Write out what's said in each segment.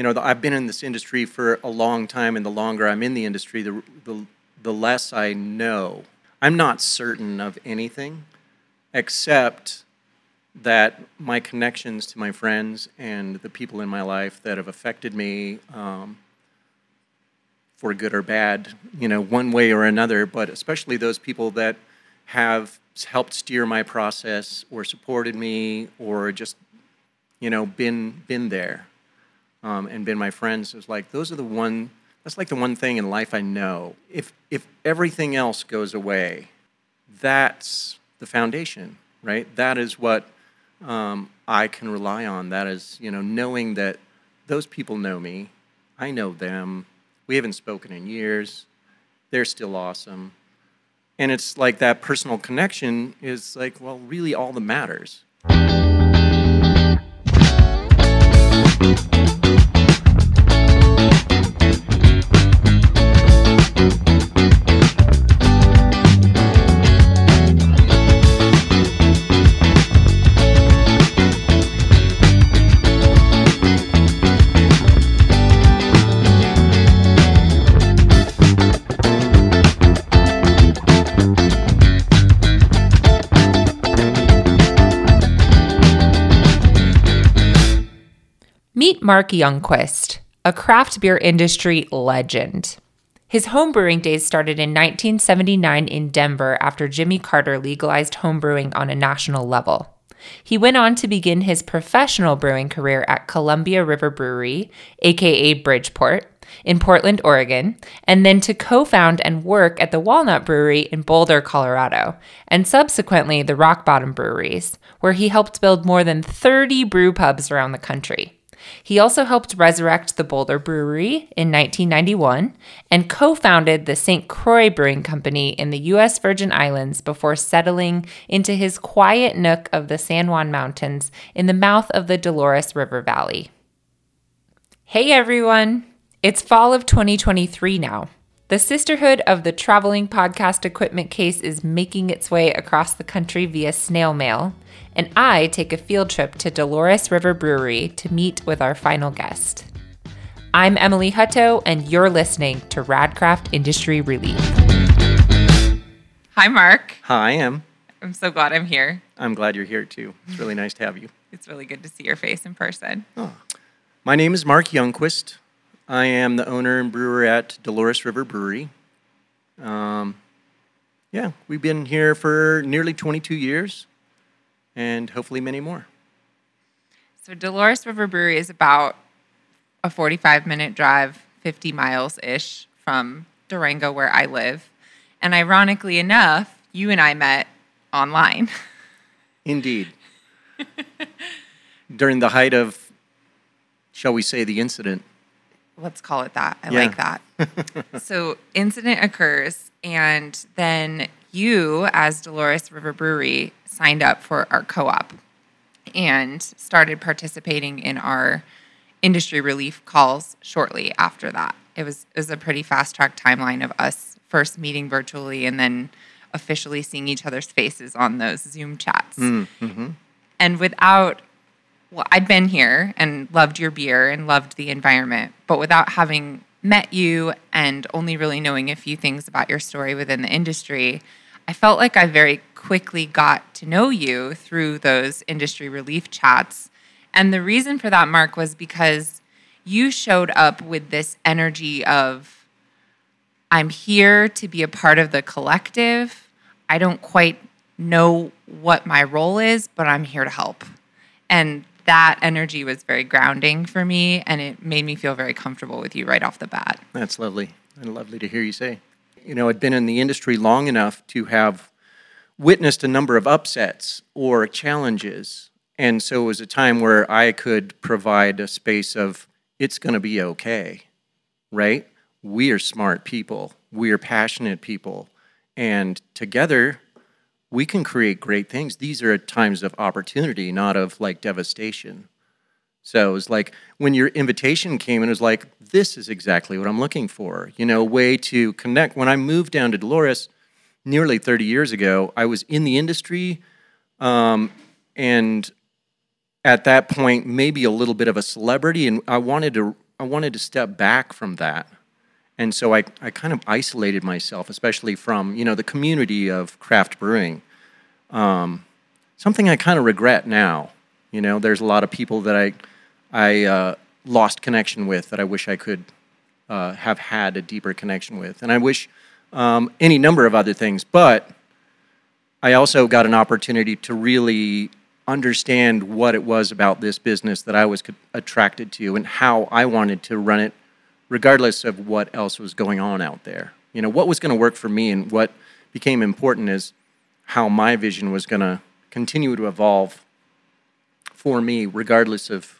you know, I've been in this industry for a long time, and the longer I'm in the industry, the, the, the less I know. I'm not certain of anything except that my connections to my friends and the people in my life that have affected me um, for good or bad, you know, one way or another, but especially those people that have helped steer my process or supported me or just, you know, been been there um, and been my friends. It's like those are the one. That's like the one thing in life I know. If if everything else goes away, that's the foundation, right? That is what um, I can rely on. That is, you know, knowing that those people know me, I know them. We haven't spoken in years. They're still awesome. And it's like that personal connection is like, well, really all that matters. Mark Youngquist, a craft beer industry legend. His homebrewing days started in 1979 in Denver after Jimmy Carter legalized homebrewing on a national level. He went on to begin his professional brewing career at Columbia River Brewery, aka Bridgeport, in Portland, Oregon, and then to co found and work at the Walnut Brewery in Boulder, Colorado, and subsequently the Rock Bottom Breweries, where he helped build more than 30 brew pubs around the country. He also helped resurrect the Boulder Brewery in 1991 and co founded the St. Croix Brewing Company in the U.S. Virgin Islands before settling into his quiet nook of the San Juan Mountains in the mouth of the Dolores River Valley. Hey everyone! It's fall of 2023 now. The Sisterhood of the Traveling Podcast Equipment Case is making its way across the country via snail mail, and I take a field trip to Dolores River Brewery to meet with our final guest. I'm Emily Hutto, and you're listening to Radcraft Industry Relief. Hi, Mark. Hi, Em. I'm so glad I'm here. I'm glad you're here too. It's really nice to have you. It's really good to see your face in person. My name is Mark Youngquist. I am the owner and brewer at Dolores River Brewery. Um, yeah, we've been here for nearly 22 years and hopefully many more. So, Dolores River Brewery is about a 45 minute drive, 50 miles ish from Durango, where I live. And ironically enough, you and I met online. Indeed. During the height of, shall we say, the incident. Let's call it that. I Yeah. like that. so, incident occurs, and then you, as Dolores River Brewery, signed up for our co op and started participating in our industry relief calls shortly after that. It was it was a pretty fast track timeline of us first meeting virtually and then officially seeing each other's faces on those Zoom chats. Mm, mm-hmm. And without well, I'd been here and loved your beer and loved the environment, but without having met you and only really knowing a few things about your story within the industry, I felt like I very quickly got to know you through those industry relief chats. And the reason for that, Mark, was because you showed up with this energy of, I'm here to be a part of the collective. I don't quite know what my role is, but I'm here to help. And that energy was very grounding for me, and it made me feel very comfortable with you right off the bat. That's lovely and lovely to hear you say. You know, I'd been in the industry long enough to have witnessed a number of upsets or challenges. And so it was a time where I could provide a space of, it's going to be okay, right? We are smart people, we are passionate people. And together, we can create great things. These are times of opportunity, not of like devastation. So it was like when your invitation came and it was like, this is exactly what I'm looking for. You know, a way to connect. When I moved down to Dolores nearly 30 years ago, I was in the industry um, and at that point, maybe a little bit of a celebrity. And I wanted to, I wanted to step back from that. And so I, I kind of isolated myself, especially from, you know, the community of craft brewing. Um, something I kind of regret now. You know, there's a lot of people that I, I uh, lost connection with that I wish I could uh, have had a deeper connection with. And I wish um, any number of other things. But I also got an opportunity to really understand what it was about this business that I was attracted to and how I wanted to run it, regardless of what else was going on out there. You know, what was going to work for me and what became important is how my vision was going to continue to evolve for me, regardless of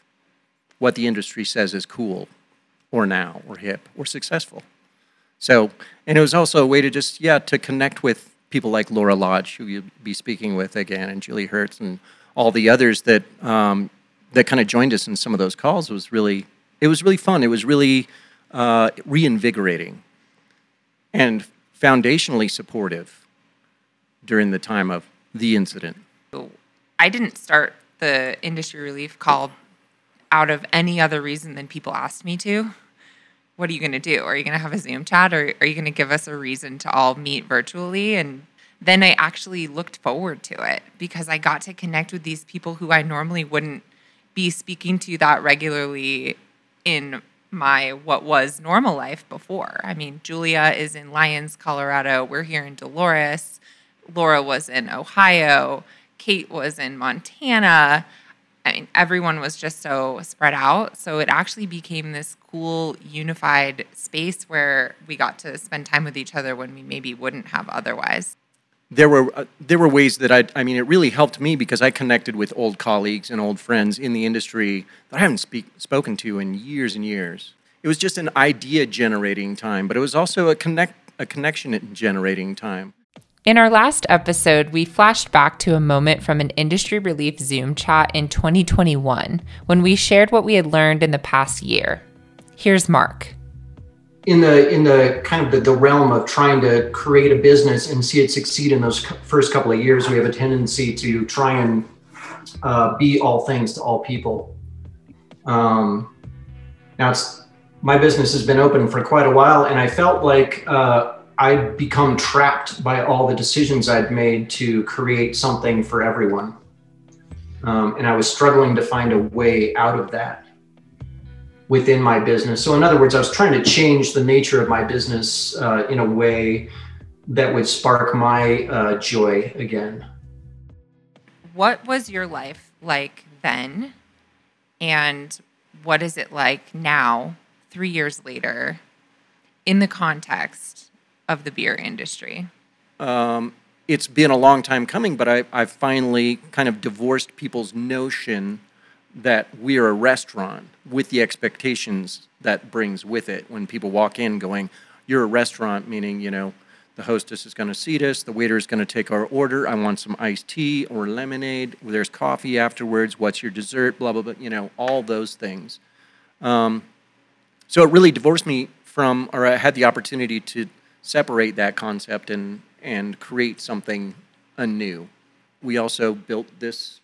what the industry says is cool or now or hip or successful. So, and it was also a way to just, yeah, to connect with people like Laura Lodge, who you'll be speaking with again, and Julie Herz, and all the others that um, that kind of joined us in some of those calls was really it was really fun. It was really uh, reinvigorating and foundationally supportive during the time of the incident. I didn't start the industry relief call out of any other reason than people asked me to. What are you going to do? Are you going to have a Zoom chat or are you going to give us a reason to all meet virtually and then I actually looked forward to it because I got to connect with these people who I normally wouldn't be speaking to that regularly in my what was normal life before. I mean, Julia is in Lyons, Colorado. We're here in Dolores. Laura was in Ohio. Kate was in Montana. I mean, everyone was just so spread out. So it actually became this cool, unified space where we got to spend time with each other when we maybe wouldn't have otherwise there were uh, there were ways that I I mean it really helped me because I connected with old colleagues and old friends in the industry that I haven't speak, spoken to in years and years. It was just an idea generating time, but it was also a connect a connection generating time. In our last episode, we flashed back to a moment from an industry relief Zoom chat in 2021 when we shared what we had learned in the past year. Here's Mark in the in the kind of the, the realm of trying to create a business and see it succeed in those first couple of years we have a tendency to try and uh, be all things to all people um, now it's my business has been open for quite a while and i felt like uh, i'd become trapped by all the decisions i'd made to create something for everyone um, and i was struggling to find a way out of that within my business. So, in other words, I was trying to change the nature of my business uh, in a way that would spark my uh, joy again. What was your life like then? And what is it like now, three years later, in the context of the beer industry? Um, it's been a long time coming, but I, I've finally kind of divorced people's notion that we're a restaurant with the expectations that brings with it. When people walk in going you're a restaurant meaning you know the hostess is going to seat us the waiter is going to take our order i want some iced tea or lemonade there's coffee afterwards what's your dessert? blah blah blah you know all those things. Um, so it really divorced me from or i had the opportunity to separate that concept and and create something anew we also built this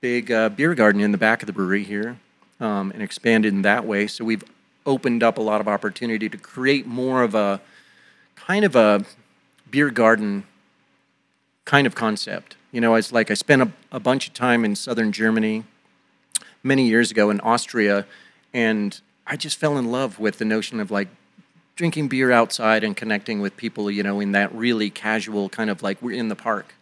big uh, beer garden in the back of the brewery here um, and expanded in that way. So we've opened up a lot of opportunity to create more of a kind of a beer garden kind of concept. You know, it's like I spent a, a bunch of time in southern Germany many years ago in Austria, and I just fell in love with the notion of like drinking beer outside and connecting with people, you know, in that really casual kind of like we're in the park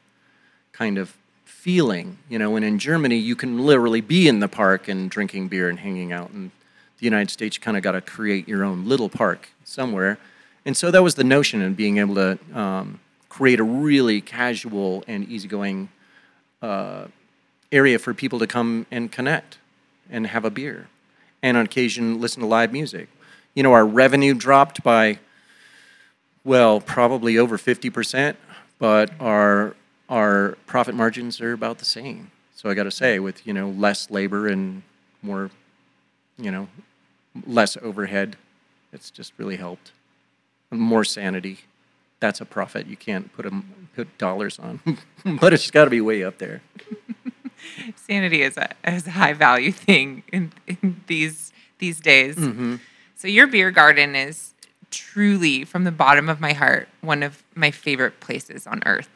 kind of feeling, you know, and in Germany, you can literally be in the park and drinking beer and hanging out. And the United States, kind of got to create your own little park somewhere. And so that was the notion in being able to um, create a really casual and easygoing uh, area for people to come and connect and have a beer and on occasion listen to live music. You know, our revenue dropped by, well, probably over 50%, but our our profit margins are about the same. So I got to say, with you know less labor and more, you know, less overhead, it's just really helped. More sanity. That's a profit you can't put a, put dollars on, but it's got to be way up there. sanity is a is a high value thing in, in these these days. Mm-hmm. So your beer garden is truly, from the bottom of my heart, one of my favorite places on earth.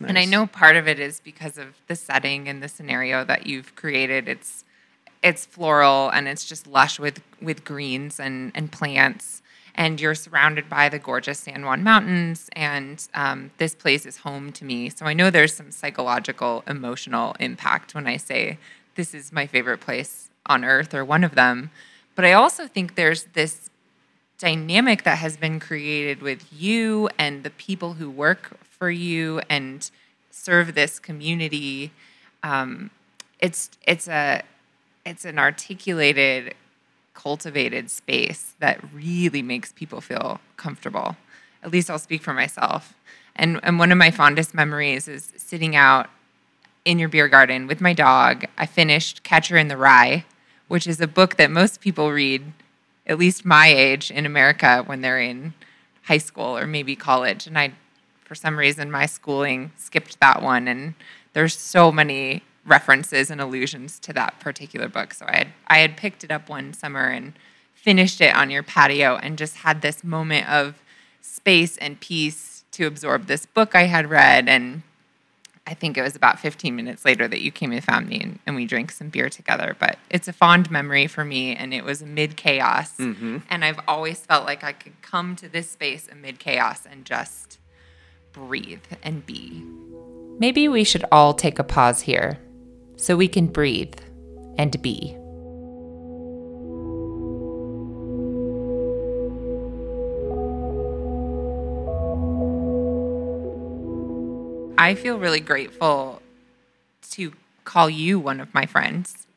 And I know part of it is because of the setting and the scenario that you've created. It's it's floral and it's just lush with with greens and and plants. And you're surrounded by the gorgeous San Juan Mountains, and um, this place is home to me. So I know there's some psychological, emotional impact when I say this is my favorite place on earth or one of them. But I also think there's this dynamic that has been created with you and the people who work for you and serve this community. Um, it's it's a it's an articulated, cultivated space that really makes people feel comfortable. At least I'll speak for myself. And and one of my fondest memories is sitting out in your beer garden with my dog. I finished Catcher in the Rye, which is a book that most people read, at least my age in America, when they're in high school or maybe college. And I, for some reason, my schooling skipped that one. And there's so many references and allusions to that particular book. So I had, I had picked it up one summer and finished it on your patio and just had this moment of space and peace to absorb this book I had read and I think it was about 15 minutes later that you came and found me and, and we drank some beer together. But it's a fond memory for me and it was amid chaos. Mm-hmm. And I've always felt like I could come to this space amid chaos and just breathe and be. Maybe we should all take a pause here so we can breathe and be. I feel really grateful to call you one of my friends.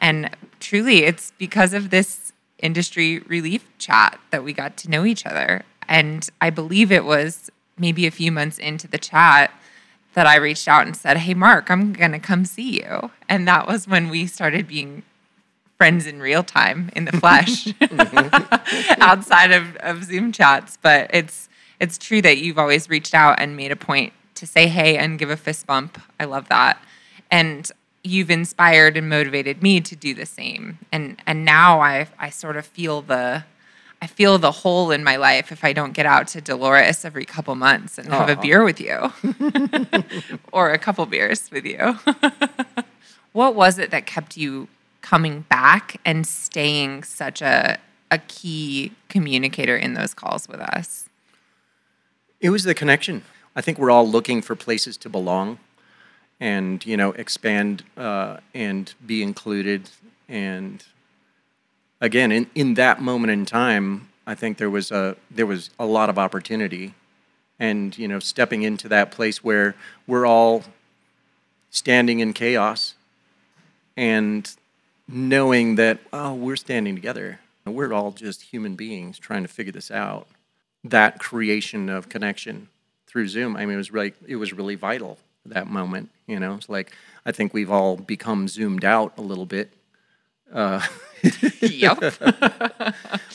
And truly, it's because of this industry relief chat that we got to know each other. And I believe it was maybe a few months into the chat that I reached out and said, Hey, Mark, I'm going to come see you. And that was when we started being friends in real time in the flesh outside of, of Zoom chats. But it's, it's true that you've always reached out and made a point to say hey and give a fist bump. I love that. And you've inspired and motivated me to do the same. And and now I I sort of feel the I feel the hole in my life if I don't get out to Dolores every couple months and have a beer with you. or a couple beers with you. what was it that kept you coming back and staying such a a key communicator in those calls with us? It was the connection. I think we're all looking for places to belong, and you know, expand uh, and be included. And again, in, in that moment in time, I think there was a there was a lot of opportunity, and you know, stepping into that place where we're all standing in chaos, and knowing that oh, we're standing together. We're all just human beings trying to figure this out. That creation of connection through Zoom. I mean, it was really it was really vital that moment. You know, it's like I think we've all become zoomed out a little bit. Uh, yep.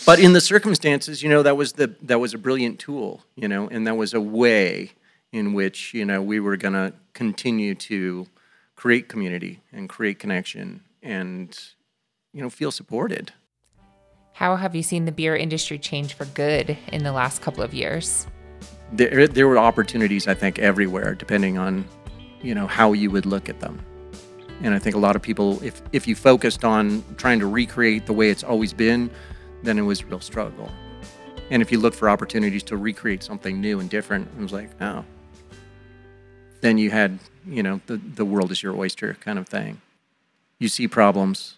but in the circumstances, you know, that was the that was a brilliant tool. You know, and that was a way in which you know we were going to continue to create community and create connection and you know feel supported. How have you seen the beer industry change for good in the last couple of years? There, there were opportunities, I think, everywhere, depending on, you know, how you would look at them. And I think a lot of people, if if you focused on trying to recreate the way it's always been, then it was a real struggle. And if you look for opportunities to recreate something new and different, it was like, oh, then you had, you know, the the world is your oyster kind of thing. You see problems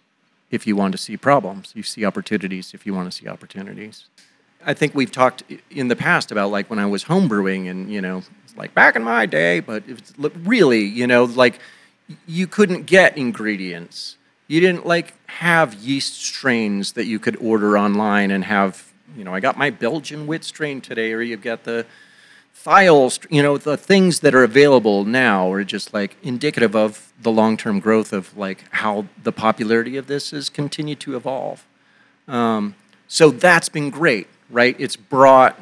if you want to see problems. You see opportunities if you want to see opportunities. I think we've talked in the past about like when I was homebrewing and, you know, it's like back in my day, but it's really, you know, like you couldn't get ingredients. You didn't like have yeast strains that you could order online and have, you know, I got my Belgian wit strain today, or you've got the files, you know, the things that are available now are just like indicative of the long term growth of like how the popularity of this has continued to evolve. Um, so that's been great, right? It's brought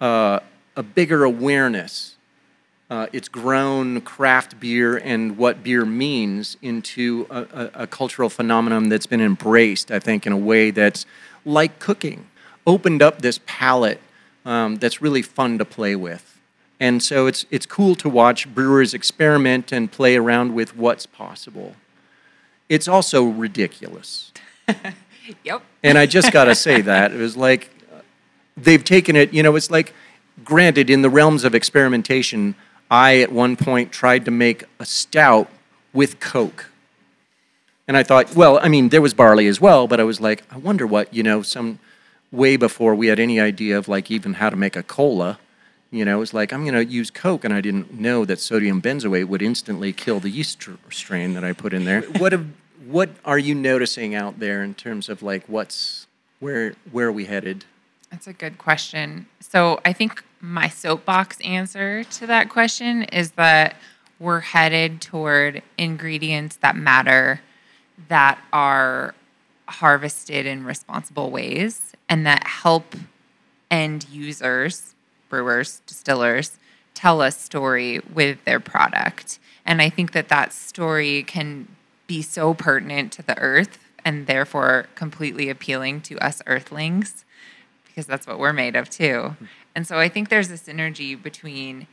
uh, a bigger awareness uh, it's grown craft beer and what beer means into a, a, a, cultural phenomenon that's been embraced, I think, in a way that's like cooking, opened up this palette um, that's really fun to play with. And so it's, it's cool to watch brewers experiment and play around with what's possible. It's also ridiculous. yep. And I just got to say that. It was like they've taken it, you know, it's like, granted, in the realms of experimentation, I at one point tried to make a stout with Coke. And I thought, well, I mean, there was barley as well, but I was like, I wonder what, you know, some way before we had any idea of like even how to make a cola, you know, it was like, I'm going to use Coke. And I didn't know that sodium benzoate would instantly kill the yeast strain that I put in there. what, have, what are you noticing out there in terms of like what's, where, where are we headed? That's a good question. So I think my soapbox answer to that question is that we're headed toward ingredients that matter that are harvested in responsible ways and that help end users, brewers, distillers, tell a story with their product. And I think that that story can be so pertinent to the earth and therefore completely appealing to us earthlings because that's what we're made of too. And so I think there's a synergy between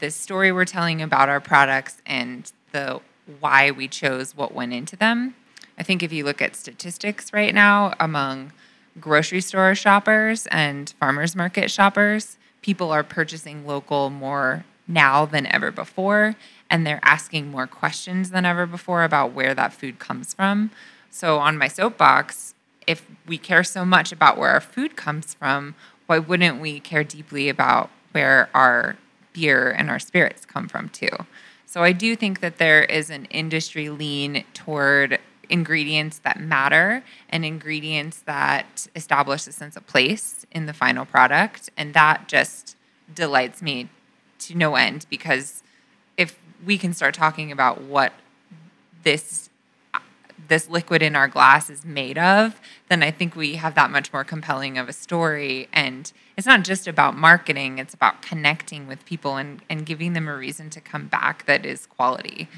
the story we're telling about our products and the why we chose what went into them. I think if you look at statistics right now among grocery store shoppers and farmers market shoppers, people are purchasing local more now than ever before and they're asking more questions than ever before about where that food comes from. So on my soapbox, if we care so much about where our food comes from, why wouldn't we care deeply about where our beer and our spirits come from too? So I do think that there is an industry lean toward ingredients that matter and ingredients that establish a sense of place in the final product. And that just delights me to no end because if we can start talking about what this this liquid in our glass is made of, then I think we have that much more compelling of a story. And it's not just about marketing, it's about connecting with people and, and giving them a reason to come back that is quality.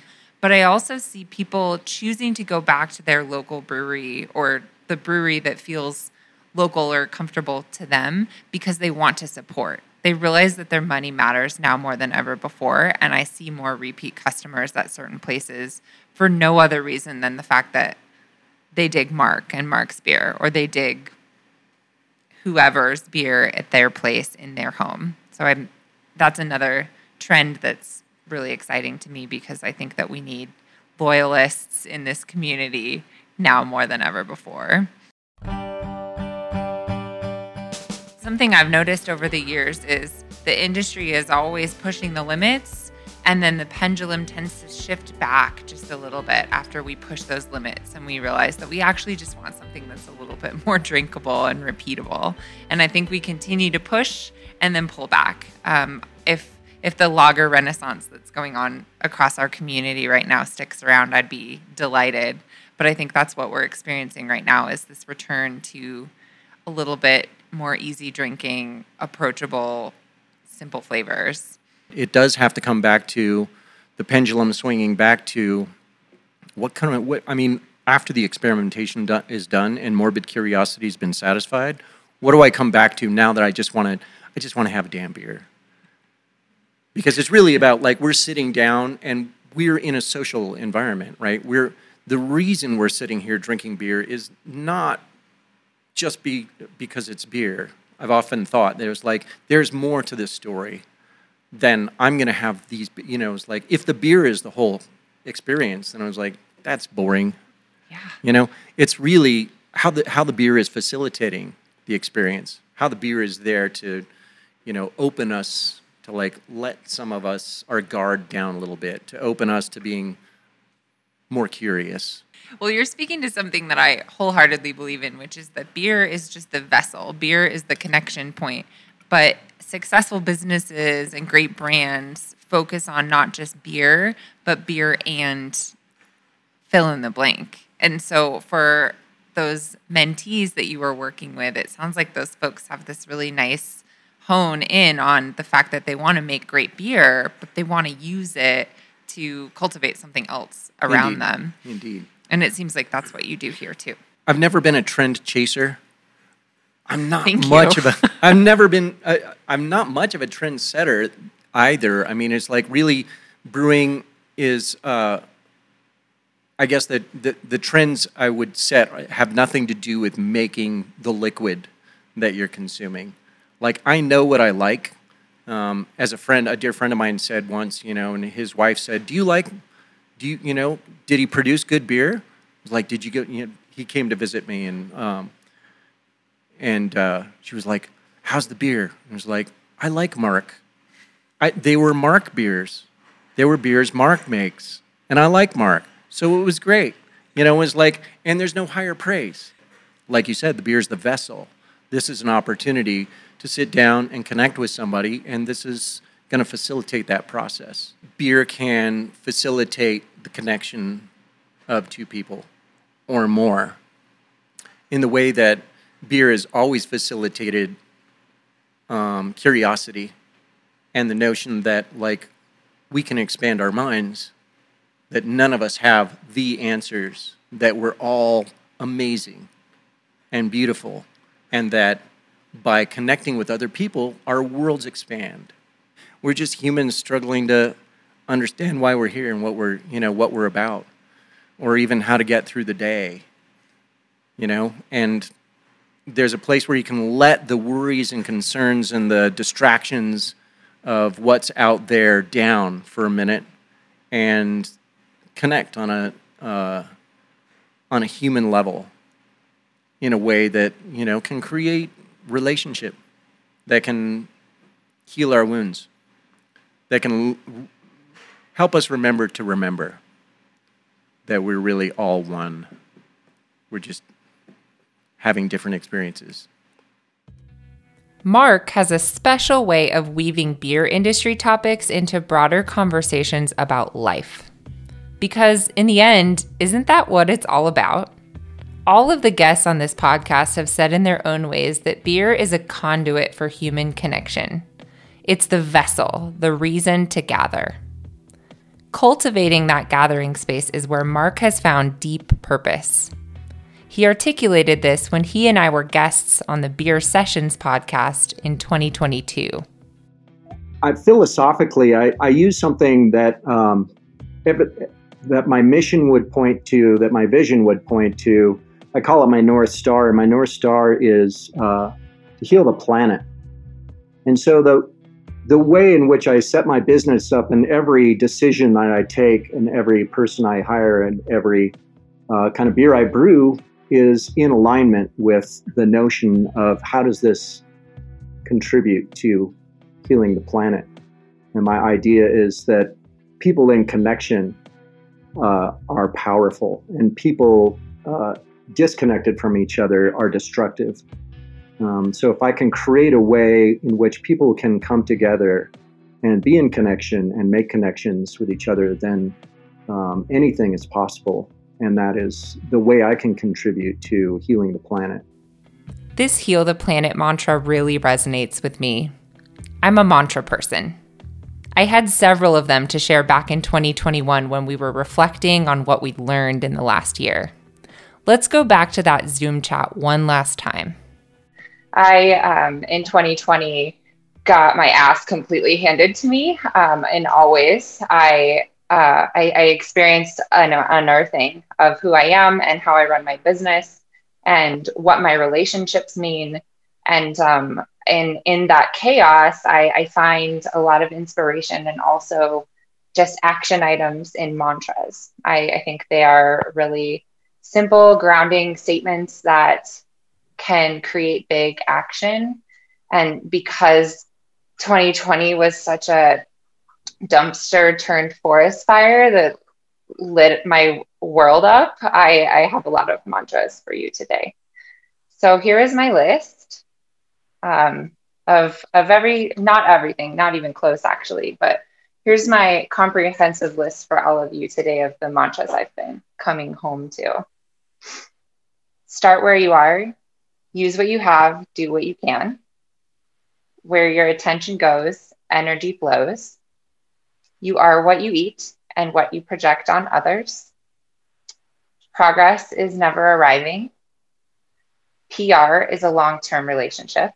But I also see people choosing to go back to their local brewery or the brewery that feels local or comfortable to them because they want to support. They realize that their money matters now more than ever before. And I see more repeat customers at certain places for no other reason than the fact that they dig Mark and Mark's beer, or they dig whoever's beer at their place in their home. So I'm that's another trend that's really exciting to me because I think that we need loyalists in this community now more than ever before. Something I've noticed over the years is the industry is always pushing the limits and then the pendulum tends to shift back just a little bit after we push those limits and we realize that we actually just want something that's a little bit more drinkable and repeatable. And I think we continue to push and then pull back. Um, if if the lager renaissance that's going on across our community right now sticks around, I'd be delighted. But I think that's what we're experiencing right now is this return to a little bit more easy drinking, approachable, simple flavors it does have to come back to the pendulum swinging back to what kind of what I mean after the experimentation do, is done and morbid curiosity has been satisfied. What do I come back to now that I just want to I just want to have a damn beer? Because it's really about like we're sitting down and we're in a social environment, right? We're the reason we're sitting here drinking beer is not just be because it's beer. I've often thought there's like there's more to this story then I'm going to have these, you know, it's like if the beer is the whole experience, then I was like, that's boring. Yeah. You know, it's really how the how the beer is facilitating the experience, how the beer is there to, you know, open us to like let some of us our guard down a little bit, to open us to being more curious. Well, you're speaking to something that I wholeheartedly believe in, which is that beer is just the vessel. Beer is the connection point. But successful businesses and great brands focus on not just beer, but beer and fill in the blank. And so for those mentees that you were working with, it sounds like those folks have this really nice hone in on the fact that they want to make great beer, but they want to use it to cultivate something else around Indeed. them. Indeed. And it seems like that's what you do here too. I've never been a trend chaser. I'm not Thank much you. of a. I've never been. I, I'm not much of a trend setter either. I mean, it's like really brewing is. Uh, I guess that the, the trends I would set have nothing to do with making the liquid that you're consuming. Like I know what I like. Um, as a friend, a dear friend of mine said once, you know, and his wife said, "Do you like? Do you, you know? Did he produce good beer? Like, did you go? You know, he came to visit me, and um, and uh, she was like, "How's the beer?" And I was like, "I like Mark. I, they were Mark beers. They were beers Mark makes, and I like Mark, so it was great. You know, it was like, and there's no higher praise. Like you said, the beer is the vessel. This is an opportunity to sit down and connect with somebody, and this is going to facilitate that process. Beer can facilitate the connection of two people or more in the way that beer has always facilitated um, curiosity and the notion that like we can expand our minds that none of us have the answers that we're all amazing and beautiful and that by connecting with other people our worlds expand. We're just humans struggling to understand why we're here and what we're you know what we're about or even how to get through the day you know? And there's a place where you can let the worries and concerns and the distractions of what's out there down for a minute and connect on a uh, on a human level in a way that you know can create relationship that can heal our wounds that can l- help us remember to remember that we're really all one. We're just having different experiences Mark has a special way of weaving beer industry topics into broader conversations about life. Because in the end, isn't that what it's all about? All of the guests on this podcast have said in their own ways that beer is a conduit for human connection. It's the vessel, the reason to gather. Cultivating that gathering space is where Mark has found deep purpose. He articulated this when he and I were guests on the Beer Sessions podcast in 2022. I, philosophically, I, I use something that um, that my mission would point to, that my vision would point to. I call it my north star. and My north star is uh, to heal the planet. And so the the way in which I set my business up, and every decision that I take, and every person I hire, and every uh, kind of beer I brew, is in alignment with the notion of how does this contribute to healing the planet. And my idea is that people in connection uh, are powerful, and people uh, disconnected from each other are destructive. Um, so, if I can create a way in which people can come together and be in connection and make connections with each other, then um, anything is possible. And that is the way I can contribute to healing the planet. This Heal the Planet mantra really resonates with me. I'm a mantra person. I had several of them to share back in 2021 when we were reflecting on what we'd learned in the last year. Let's go back to that Zoom chat one last time. I, um, in 2020, got my ass completely handed to me um, in all ways. I, uh, I, I experienced an unearthing of who I am and how I run my business and what my relationships mean. And um, in, in that chaos, I, I find a lot of inspiration and also just action items in mantras. I, I think they are really simple, grounding statements that can create big action. And because 2020 was such a dumpster turned forest fire that lit my world up, I, I have a lot of mantras for you today. So here is my list um, of, of every, not everything, not even close actually, but here's my comprehensive list for all of you today of the mantras I've been coming home to. Start where you are, use what you have, do what you can. where your attention goes, energy flows. You are what you eat and what you project on others. Progress is never arriving. PR is a long term relationship.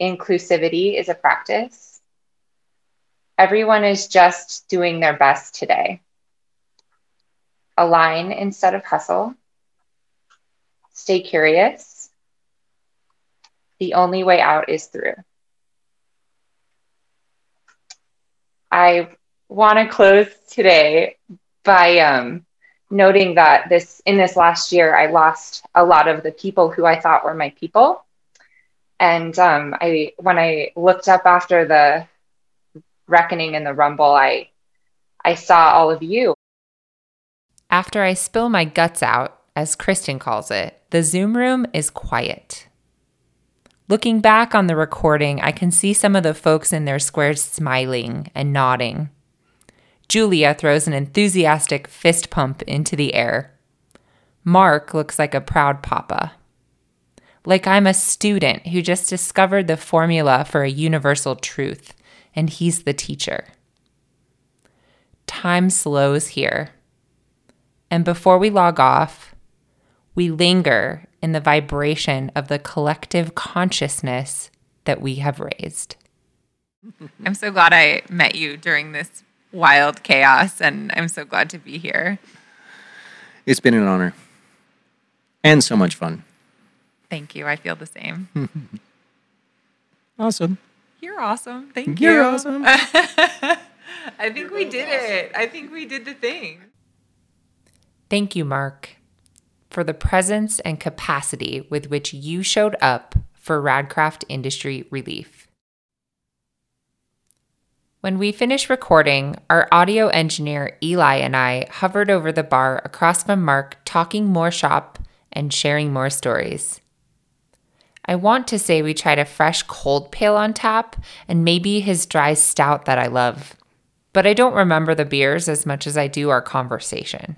Inclusivity is a practice. Everyone is just doing their best today. Align instead of hustle. Stay curious. The only way out is through. I want to close today by um, noting that this in this last year, I lost a lot of the people who I thought were my people. And um, I, when I looked up after the reckoning and the rumble, I, I saw all of you. After I spill my guts out, as Kristen calls it, the Zoom room is quiet. Looking back on the recording, I can see some of the folks in their squares smiling and nodding. Julia throws an enthusiastic fist pump into the air. Mark looks like a proud papa. Like I'm a student who just discovered the formula for a universal truth, and he's the teacher. Time slows here. And before we log off, we linger in the vibration of the collective consciousness that we have raised. I'm so glad I met you during this wild chaos, and I'm so glad to be here. It's been an honor and so much fun. Thank you. I feel the same. awesome. You're awesome. Thank You're you. awesome. I think we did it. I think we did the thing. Thank you, Mark, for the presence and capacity with which you showed up for Radcraft Industry Relief. When we finished recording, our audio engineer Eli and I hovered over the bar across from Mark, talking more shop and sharing more stories. I want to say we tried a fresh cold pale on tap and maybe his dry stout that I love, but I don't remember the beers as much as I do our conversation.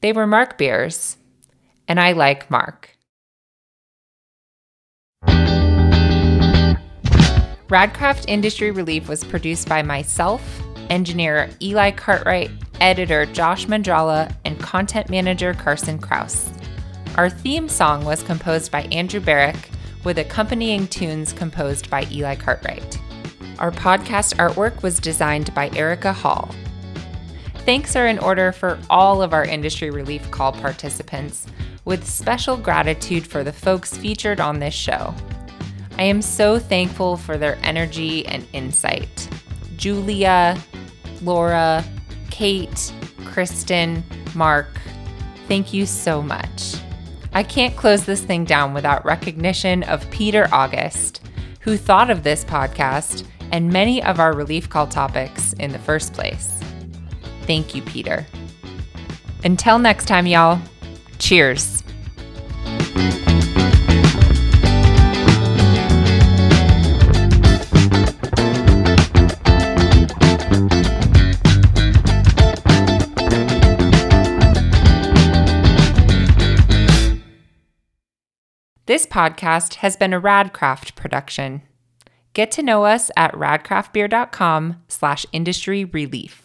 They were Mark beers, and I like Mark. Radcraft Industry Relief was produced by myself, engineer Eli Cartwright, editor Josh Mandrala, and content manager Carson Kraus. Our theme song was composed by Andrew Barrick, with accompanying tunes composed by Eli Cartwright. Our podcast artwork was designed by Erica Hall. Thanks are in order for all of our industry relief call participants, with special gratitude for the folks featured on this show. I am so thankful for their energy and insight. Julia, Laura, Kate, Kristen, Mark, thank you so much. I can't close this thing down without recognition of Peter August, who thought of this podcast and many of our relief call topics in the first place. Thank you, Peter. Until next time, y'all, cheers. This podcast has been a Radcraft production. Get to know us at radcraftbeer.com slash industry relief.